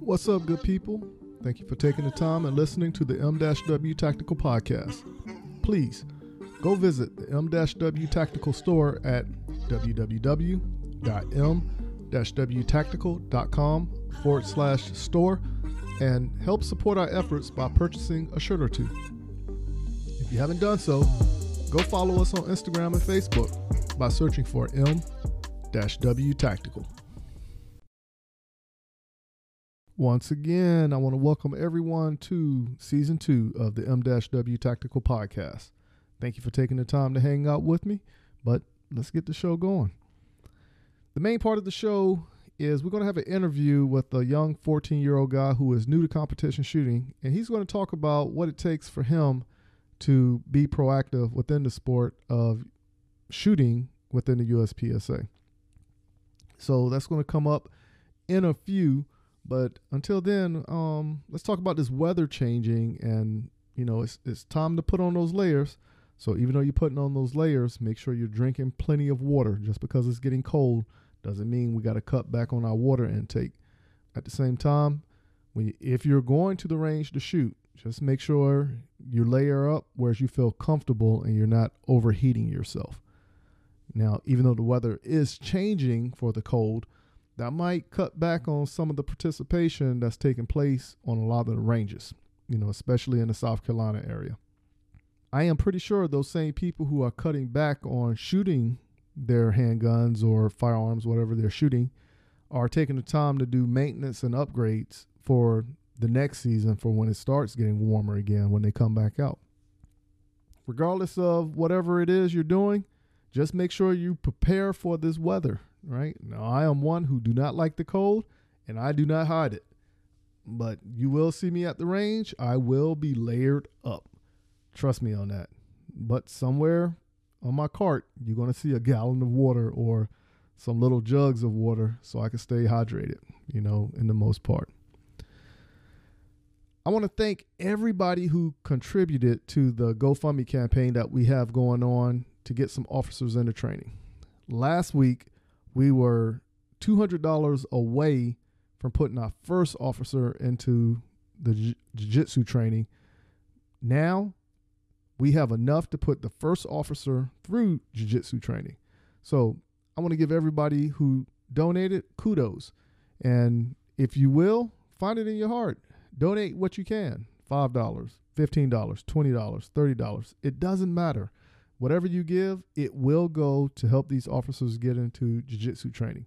What's up, good people? Thank you for taking the time and listening to the M-W Tactical Podcast. Please go visit the M-W Tactical store at www.m-wtactical.com forward slash store and help support our efforts by purchasing a shirt or two. If you haven't done so, go follow us on Instagram and Facebook by searching for M-W Tactical. Once again, I want to welcome everyone to season two of the M-W Tactical Podcast. Thank you for taking the time to hang out with me, but let's get the show going. The main part of the show is we're going to have an interview with a young 14 year old guy who is new to competition shooting, and he's going to talk about what it takes for him to be proactive within the sport of shooting within the USPSA. So that's going to come up in a few but until then, um, let's talk about this weather changing, and you know, it's it's time to put on those layers. So even though you're putting on those layers, make sure you're drinking plenty of water. Just because it's getting cold doesn't mean we got to cut back on our water intake. At the same time, when you, if you're going to the range to shoot, just make sure you layer up where you feel comfortable and you're not overheating yourself. Now, even though the weather is changing for the cold, that might cut back on some of the participation that's taking place on a lot of the ranges, you know, especially in the South Carolina area. I am pretty sure those same people who are cutting back on shooting their handguns or firearms, whatever they're shooting, are taking the time to do maintenance and upgrades for the next season for when it starts getting warmer again when they come back out. Regardless of whatever it is you're doing, just make sure you prepare for this weather right? Now, I am one who do not like the cold, and I do not hide it. But you will see me at the range. I will be layered up. Trust me on that. But somewhere on my cart, you're going to see a gallon of water or some little jugs of water so I can stay hydrated, you know, in the most part. I want to thank everybody who contributed to the GoFundMe campaign that we have going on to get some officers into training. Last week, we were $200 away from putting our first officer into the jiu-jitsu training. Now we have enough to put the first officer through jiu-jitsu training. So I want to give everybody who donated kudos. And if you will, find it in your heart. Donate what you can. $5, $15, $20, $30. It doesn't matter. Whatever you give, it will go to help these officers get into jiu jitsu training.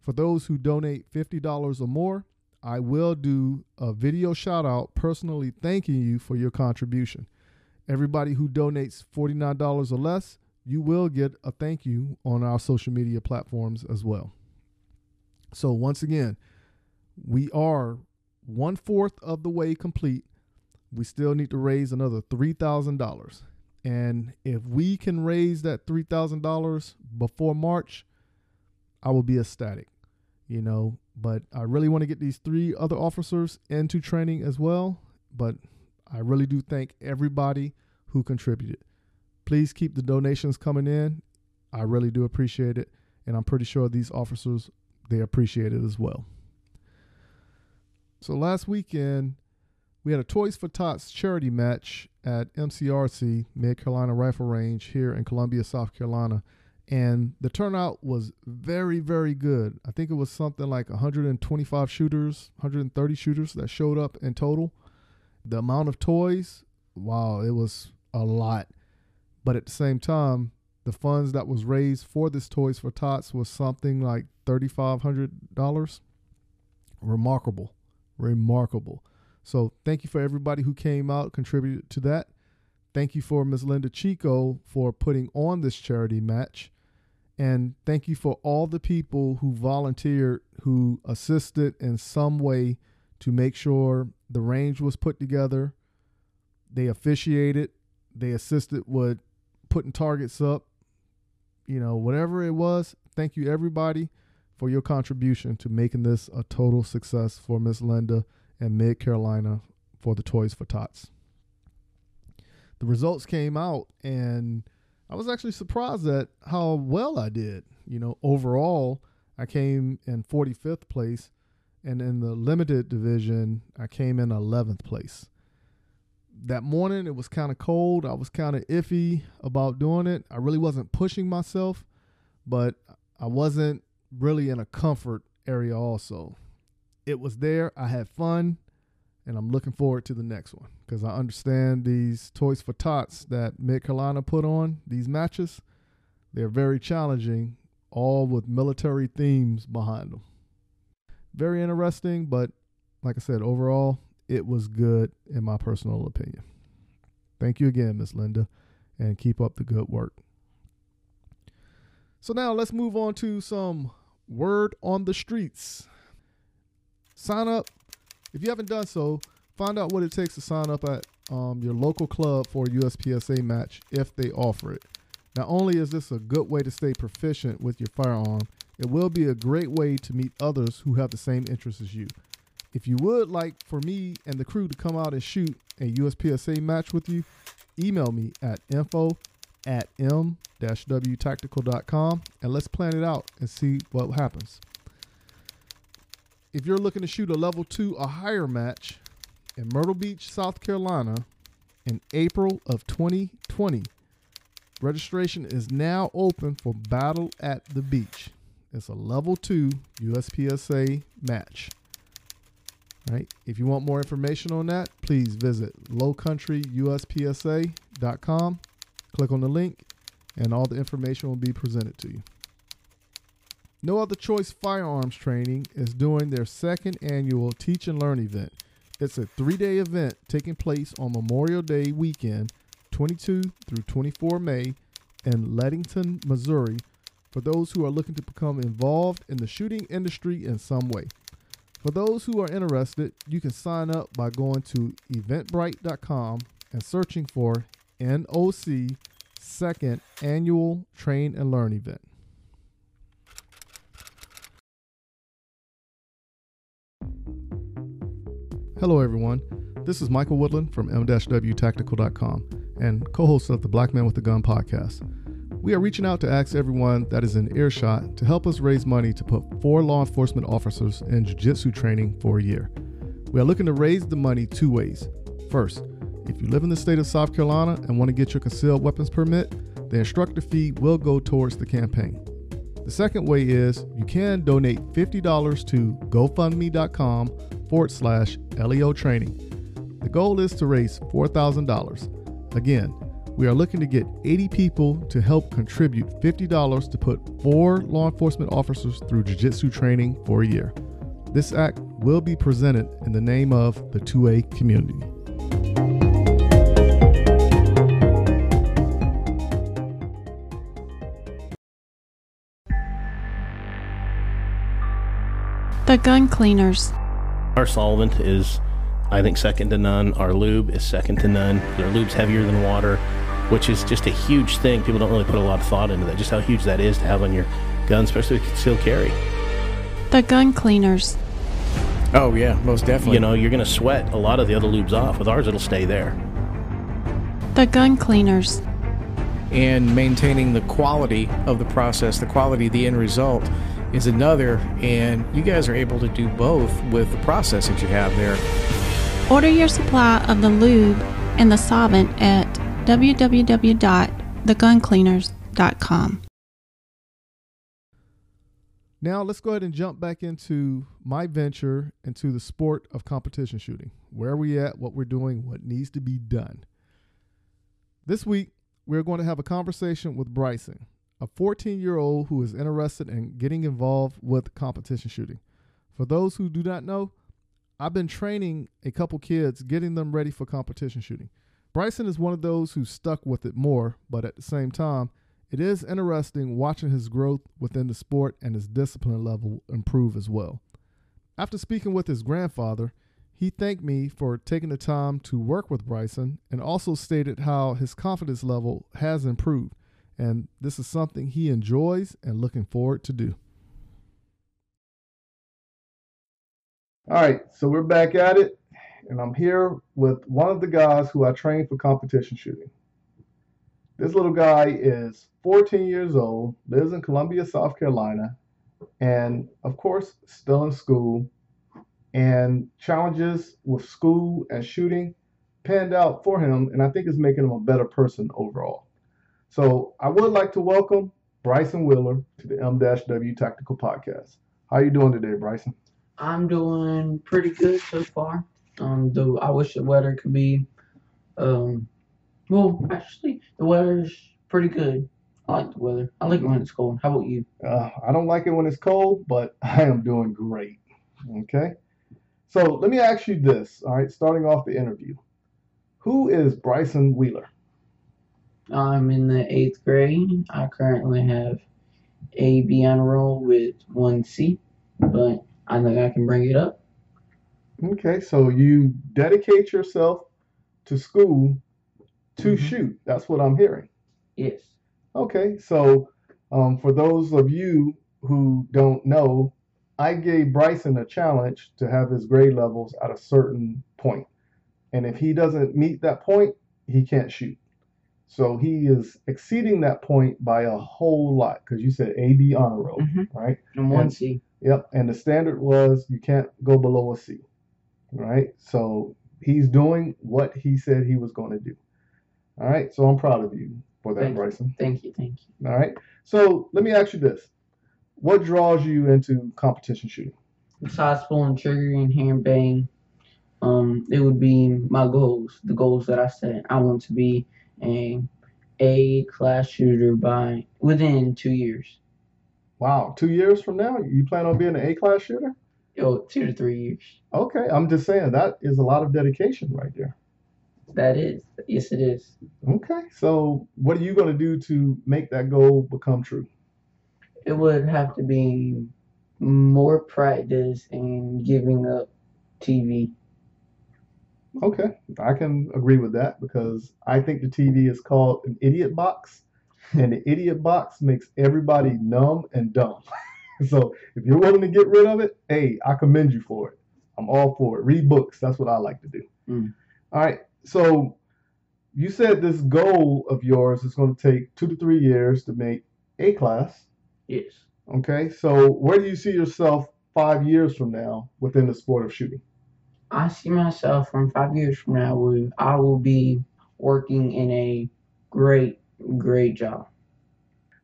For those who donate $50 or more, I will do a video shout out personally thanking you for your contribution. Everybody who donates $49 or less, you will get a thank you on our social media platforms as well. So, once again, we are one fourth of the way complete. We still need to raise another $3,000. And if we can raise that $3,000 before March, I will be ecstatic, you know. But I really want to get these three other officers into training as well. But I really do thank everybody who contributed. Please keep the donations coming in. I really do appreciate it. And I'm pretty sure these officers, they appreciate it as well. So last weekend, we had a Toys for Tots charity match at MCRC, Mid Carolina Rifle Range, here in Columbia, South Carolina. And the turnout was very, very good. I think it was something like 125 shooters, 130 shooters that showed up in total. The amount of toys, wow, it was a lot. But at the same time, the funds that was raised for this Toys for Tots was something like $3,500. Remarkable. Remarkable. So thank you for everybody who came out, contributed to that. Thank you for Ms. Linda Chico for putting on this charity match. And thank you for all the people who volunteered, who assisted in some way to make sure the range was put together. They officiated, they assisted with putting targets up, you know, whatever it was. Thank you, everybody, for your contribution to making this a total success for Miss Linda and Mid Carolina for the Toys for Tots. The results came out, and I was actually surprised at how well I did. You know, overall, I came in 45th place, and in the limited division, I came in 11th place. That morning, it was kind of cold. I was kind of iffy about doing it. I really wasn't pushing myself, but I wasn't really in a comfort area, also. It was there. I had fun, and I'm looking forward to the next one because I understand these Toys for Tots that Mid Carolina put on, these matches, they're very challenging, all with military themes behind them. Very interesting, but like I said, overall, it was good in my personal opinion. Thank you again, Miss Linda, and keep up the good work. So now let's move on to some word on the streets. Sign up. If you haven't done so, find out what it takes to sign up at um, your local club for a USPSA match if they offer it. Not only is this a good way to stay proficient with your firearm, it will be a great way to meet others who have the same interests as you. If you would like for me and the crew to come out and shoot a USPSA match with you, email me at info at m-wtactical.com and let's plan it out and see what happens. If you're looking to shoot a level two or higher match in Myrtle Beach, South Carolina in April of 2020, registration is now open for Battle at the Beach. It's a level two USPSA match. Right. If you want more information on that, please visit lowcountryuspsa.com. Click on the link, and all the information will be presented to you. No Other Choice Firearms Training is doing their second annual Teach and Learn event. It's a three day event taking place on Memorial Day weekend, 22 through 24 May, in Leadington, Missouri, for those who are looking to become involved in the shooting industry in some way. For those who are interested, you can sign up by going to eventbrite.com and searching for NOC Second Annual Train and Learn Event. Hello, everyone. This is Michael Woodland from m-wtactical.com and co-host of the Black Man with a Gun podcast. We are reaching out to ask everyone that is in earshot to help us raise money to put four law enforcement officers in jiu-jitsu training for a year. We are looking to raise the money two ways. First, if you live in the state of South Carolina and want to get your concealed weapons permit, the instructor fee will go towards the campaign. The second way is you can donate $50 to gofundme.com forward slash LEO training. The goal is to raise $4,000. Again, we are looking to get 80 people to help contribute $50 to put four law enforcement officers through Jiu Jitsu training for a year. This act will be presented in the name of the 2A community. The Gun Cleaners. Our solvent is, I think, second to none. Our lube is second to none. Our lube's heavier than water which is just a huge thing. People don't really put a lot of thought into that, just how huge that is to have on your gun, especially with concealed carry. The gun cleaners. Oh, yeah, most definitely. You know, you're going to sweat a lot of the other lubes off. With ours, it'll stay there. The gun cleaners. And maintaining the quality of the process, the quality of the end result is another. And you guys are able to do both with the process that you have there. Order your supply of the lube and the solvent at www.theguncleaners.com. Now, let's go ahead and jump back into my venture into the sport of competition shooting. Where are we at, what we're doing, what needs to be done. This week, we're going to have a conversation with Bryson, a 14 year old who is interested in getting involved with competition shooting. For those who do not know, I've been training a couple kids, getting them ready for competition shooting. Bryson is one of those who stuck with it more, but at the same time, it is interesting watching his growth within the sport and his discipline level improve as well. After speaking with his grandfather, he thanked me for taking the time to work with Bryson and also stated how his confidence level has improved. And this is something he enjoys and looking forward to do. All right, so we're back at it and I'm here with one of the guys who I trained for competition shooting. This little guy is 14 years old, lives in Columbia, South Carolina, and of course, still in school. And challenges with school and shooting panned out for him, and I think it's making him a better person overall. So I would like to welcome Bryson Wheeler to the M-W Tactical Podcast. How are you doing today, Bryson? I'm doing pretty good so far. Um, though I wish the weather could be, um, well, actually, the weather's pretty good. I like the weather. I like it when it's cold. How about you? Uh, I don't like it when it's cold, but I am doing great. Okay. So let me ask you this. All right, starting off the interview. Who is Bryson Wheeler? I'm in the eighth grade. I currently have a B on roll with one C, but I think I can bring it up. Okay, so you dedicate yourself to school to Mhm. shoot. That's what I'm hearing. Yes. Okay, so um, for those of you who don't know, I gave Bryson a challenge to have his grade levels at a certain point. And if he doesn't meet that point, he can't shoot. So he is exceeding that point by a whole lot because you said AB honor roll, Mhm. right? And one C. Yep, and the standard was you can't go below a C, right? So he's doing what he said he was going to do. All right, so I'm proud of you for that, Thank you. Bryson. Thank you. Thank you. All right. So let me ask you this: What draws you into competition shooting? besides pulling trigger and hearing bang, um, it would be my goals, the goals that I set. I want to be a A class shooter by within two years. Wow, two years from now, you plan on being an A class shooter? Yo, two to three years. Okay, I'm just saying that is a lot of dedication right there. That is, yes, it is. Okay, so what are you going to do to make that goal become true? It would have to be more practice and giving up TV. Okay, I can agree with that because I think the TV is called an idiot box, and the idiot box makes everybody numb and dumb. so if you're willing to get rid of it, hey, I commend you for it. I'm all for it. Read books. That's what I like to do. Mm. All right. So you said this goal of yours is going to take two to three years to make A class. Yes. Okay. So where do you see yourself five years from now within the sport of shooting? I see myself from five years from now. I will be working in a great, great job.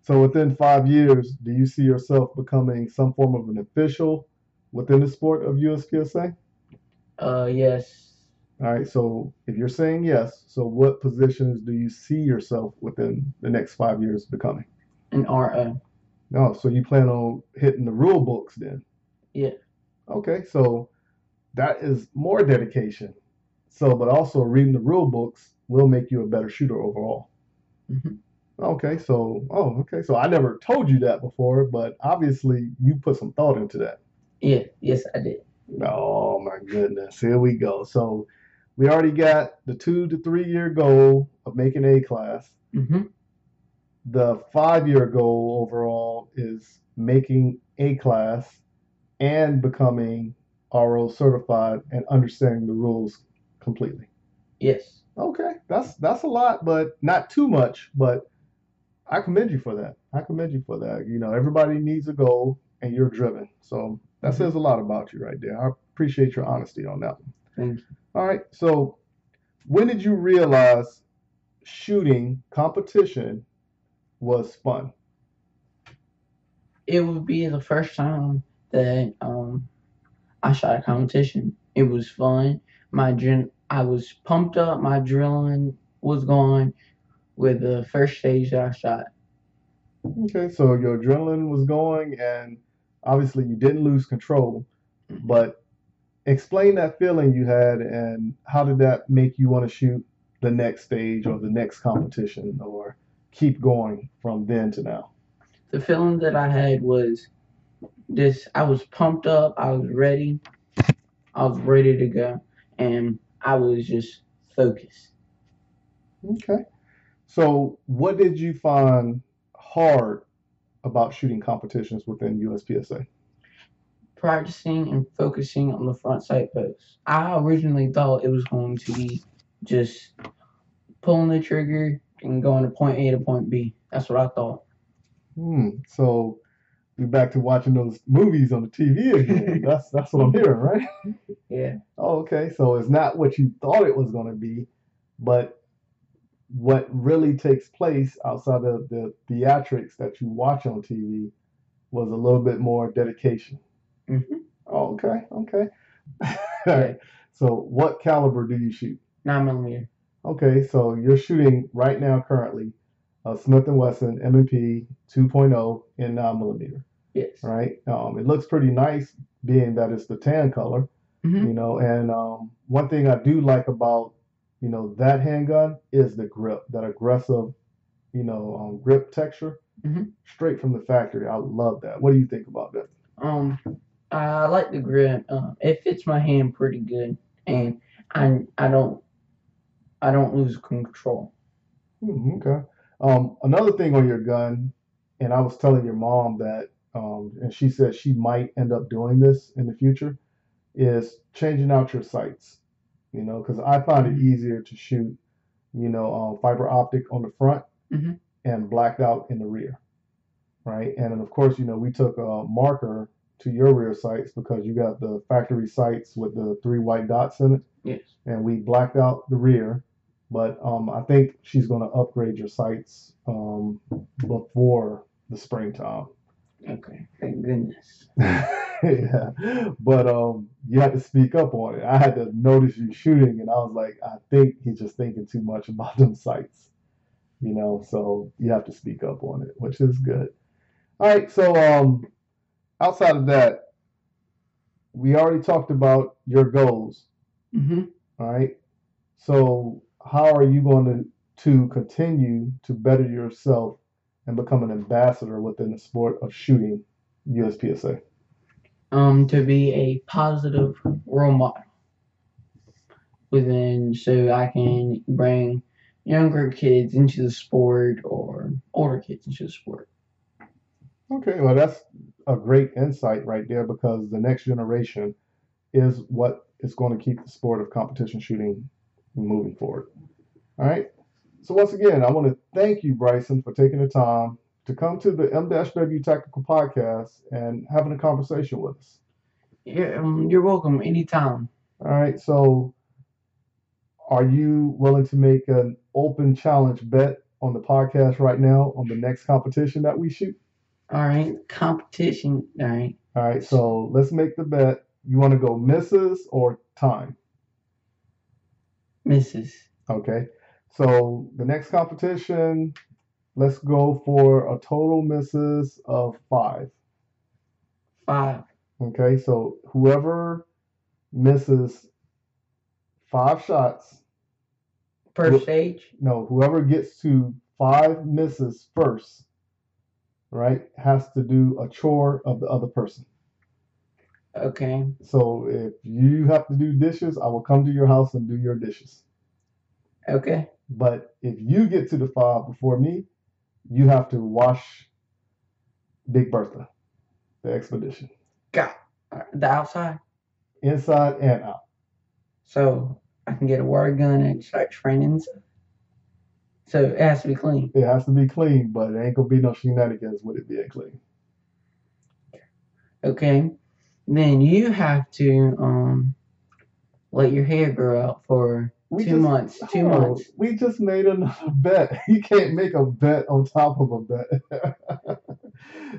So within five years, do you see yourself becoming some form of an official within the sport of USPSA? Uh, yes. All right. So if you're saying yes, so what positions do you see yourself within the next five years becoming? An RO. No. So you plan on hitting the rule books then? Yeah. Okay. So that is more dedication. So, but also reading the rule books will make you a better shooter overall. Mhm. Okay, so oh, okay, so I never told you that before, but obviously you put some thought into that. Yeah. Yes, I did. Oh my goodness, here we go. So we already got the two to three year goal of making A class. Mm-hmm. The five year goal overall is making A class and becoming RO certified and understanding the rules completely. Yes. Okay, that's that's a lot, but not too much. But I commend you for that. I commend you for that. You know, everybody needs a goal, and you're driven. So that says a lot about you right there. I appreciate your honesty on that one. Thank you. All right. So when did you realize shooting competition was fun? It would be the first time that um I shot a competition. It was fun. My adren- I was pumped up. My adrenaline was going with the first stage that I shot. Okay, so your adrenaline was going, and obviously you didn't lose control. Mm-hmm. But explain that feeling you had, and how did that make you want to shoot the next stage or the next competition, or keep going from then to now? The feeling that I had was this. I was pumped up. I was ready. I was ready to go, and I was just focused. Okay. So, what did you find hard about shooting competitions within USPSA? practicing and focusing on the front sight post. I originally thought it was going to be just pulling the trigger and going to point A to point B. That's what I thought. Hmm. So, we back to watching those movies on the TV again. that's that's what I'm hearing, right? Yeah. Oh, okay. So it's not what you thought it was going to be, but what really takes place outside of the theatrics that you watch on TV was a little bit more dedication. Mhm. Oh, okay. Okay. All right. So what caliber do you shoot? Nine millimeter. Okay, so you're shooting right now currently a Smith & Wesson M&P 2.0 in 9 millimeter, Yes. right? Um, it looks pretty nice being that it's the tan color, Mhm. you know, and um, one thing I do like about, you know, that handgun is the grip, that aggressive, you know, um, grip texture Mhm. straight from the factory. I love that. What do you think about that? Um, I like the grip. Um, it fits my hand pretty good, and I I don't I don't lose control. Hmm, okay. Um, another thing on your gun, and I was telling your mom that, um, and she said she might end up doing this in the future, is changing out your sights. You know, because I find it easier to shoot, you know, um, fiber optic on the front Mhm. and blacked out in the rear, right? And then of course, you know, we took a marker to your rear sights because you got the factory sights with the three white dots in it Yes. and we blacked out the rear. But um, I think she's going to upgrade your sights um, before the springtime. Okay. Thank goodness. yeah, but um, you had to speak up on it. I had to notice you shooting, and I was like, I think he's just thinking too much about them sights, you know. So you have to speak up on it, which is good. All right, so um, outside of that, we already talked about your goals. Mm-hmm. All right. So how are you going to to continue to better yourself and become an ambassador within the sport of shooting USPSA? Um, to be a positive role model within, so I can bring younger kids into the sport or older kids into the sport. Okay, well that's a great insight right there because the next generation is what is going to keep the sport of competition shooting moving forward. All right. So once again, I want to thank you, Bryson, for taking the time to come to the M-W Tactical Podcast and having a conversation with us. Yeah, um, you're welcome anytime. All right. So, are you willing to make an open challenge bet on the podcast right now on the next competition that we shoot? All right, competition. All right, All right. So let's make the bet. You want to go misses or time? Misses. Okay. So the next competition, let's go for a total misses of five. Five. Okay. So whoever misses five shots Per Wh- stage. no, whoever gets to five misses first, right, has to do a chore of the other person. Okay. So if you have to do dishes, I will come to your house and do your dishes. Okay. But if you get to the five before me, you have to wash Big Bertha, the expedition, Got the outside. inside and out. So I can get a water gun and start training. So it has to be clean. It has to be clean, but it ain't gonna be no shenanigans with it being clean. Okay. Then you have to um let your hair grow out for We two just- months. Two months. We just made another bet. You can't make a bet on top of a bet.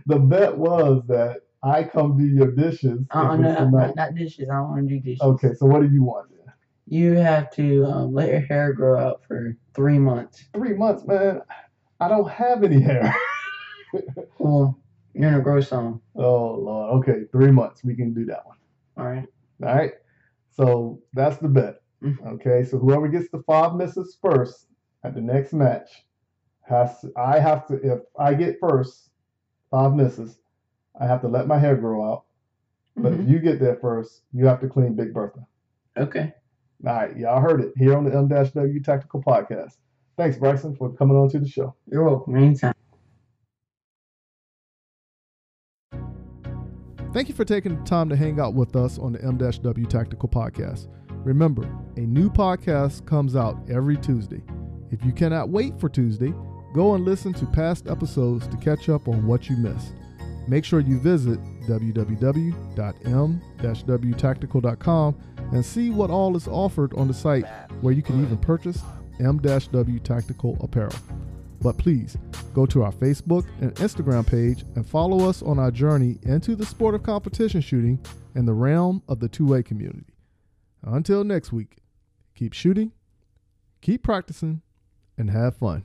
the bet was that I come do your dishes. Uh, no, it's no, tonight. not, not dishes. I don't want to do dishes. Okay, so what do you want then? You have to um, let your hair grow out for three months. Three months, man. I don't have any hair. Well, you're gonna grow some. oh Lord. Okay, three months. We can do that one. All right. All right. So that's the bet. Mhm. Okay. So whoever gets the five misses first at the next match has to, I have to if I get first five misses, I have to let my hair grow out. But Mhm. if you get there first, you have to clean Big Bertha. Okay. All right, y'all heard it here on the M-W Tactical Podcast. Thanks, Bryson, for coming on to the show. You're welcome. Anytime. Thank you for taking the time to hang out with us on the M-W Tactical Podcast. Remember, a new podcast comes out every Tuesday. If you cannot wait for Tuesday, go and listen to past episodes to catch up on what you missed. make sure you visit www.m-wtactical.com and see what all is offered on the site where you can even purchase M-W Tactical apparel. But please go to our Facebook and Instagram page and follow us on our journey into the sport of competition shooting and the realm of the 2A community. Until next week, keep shooting, keep practicing, and have fun.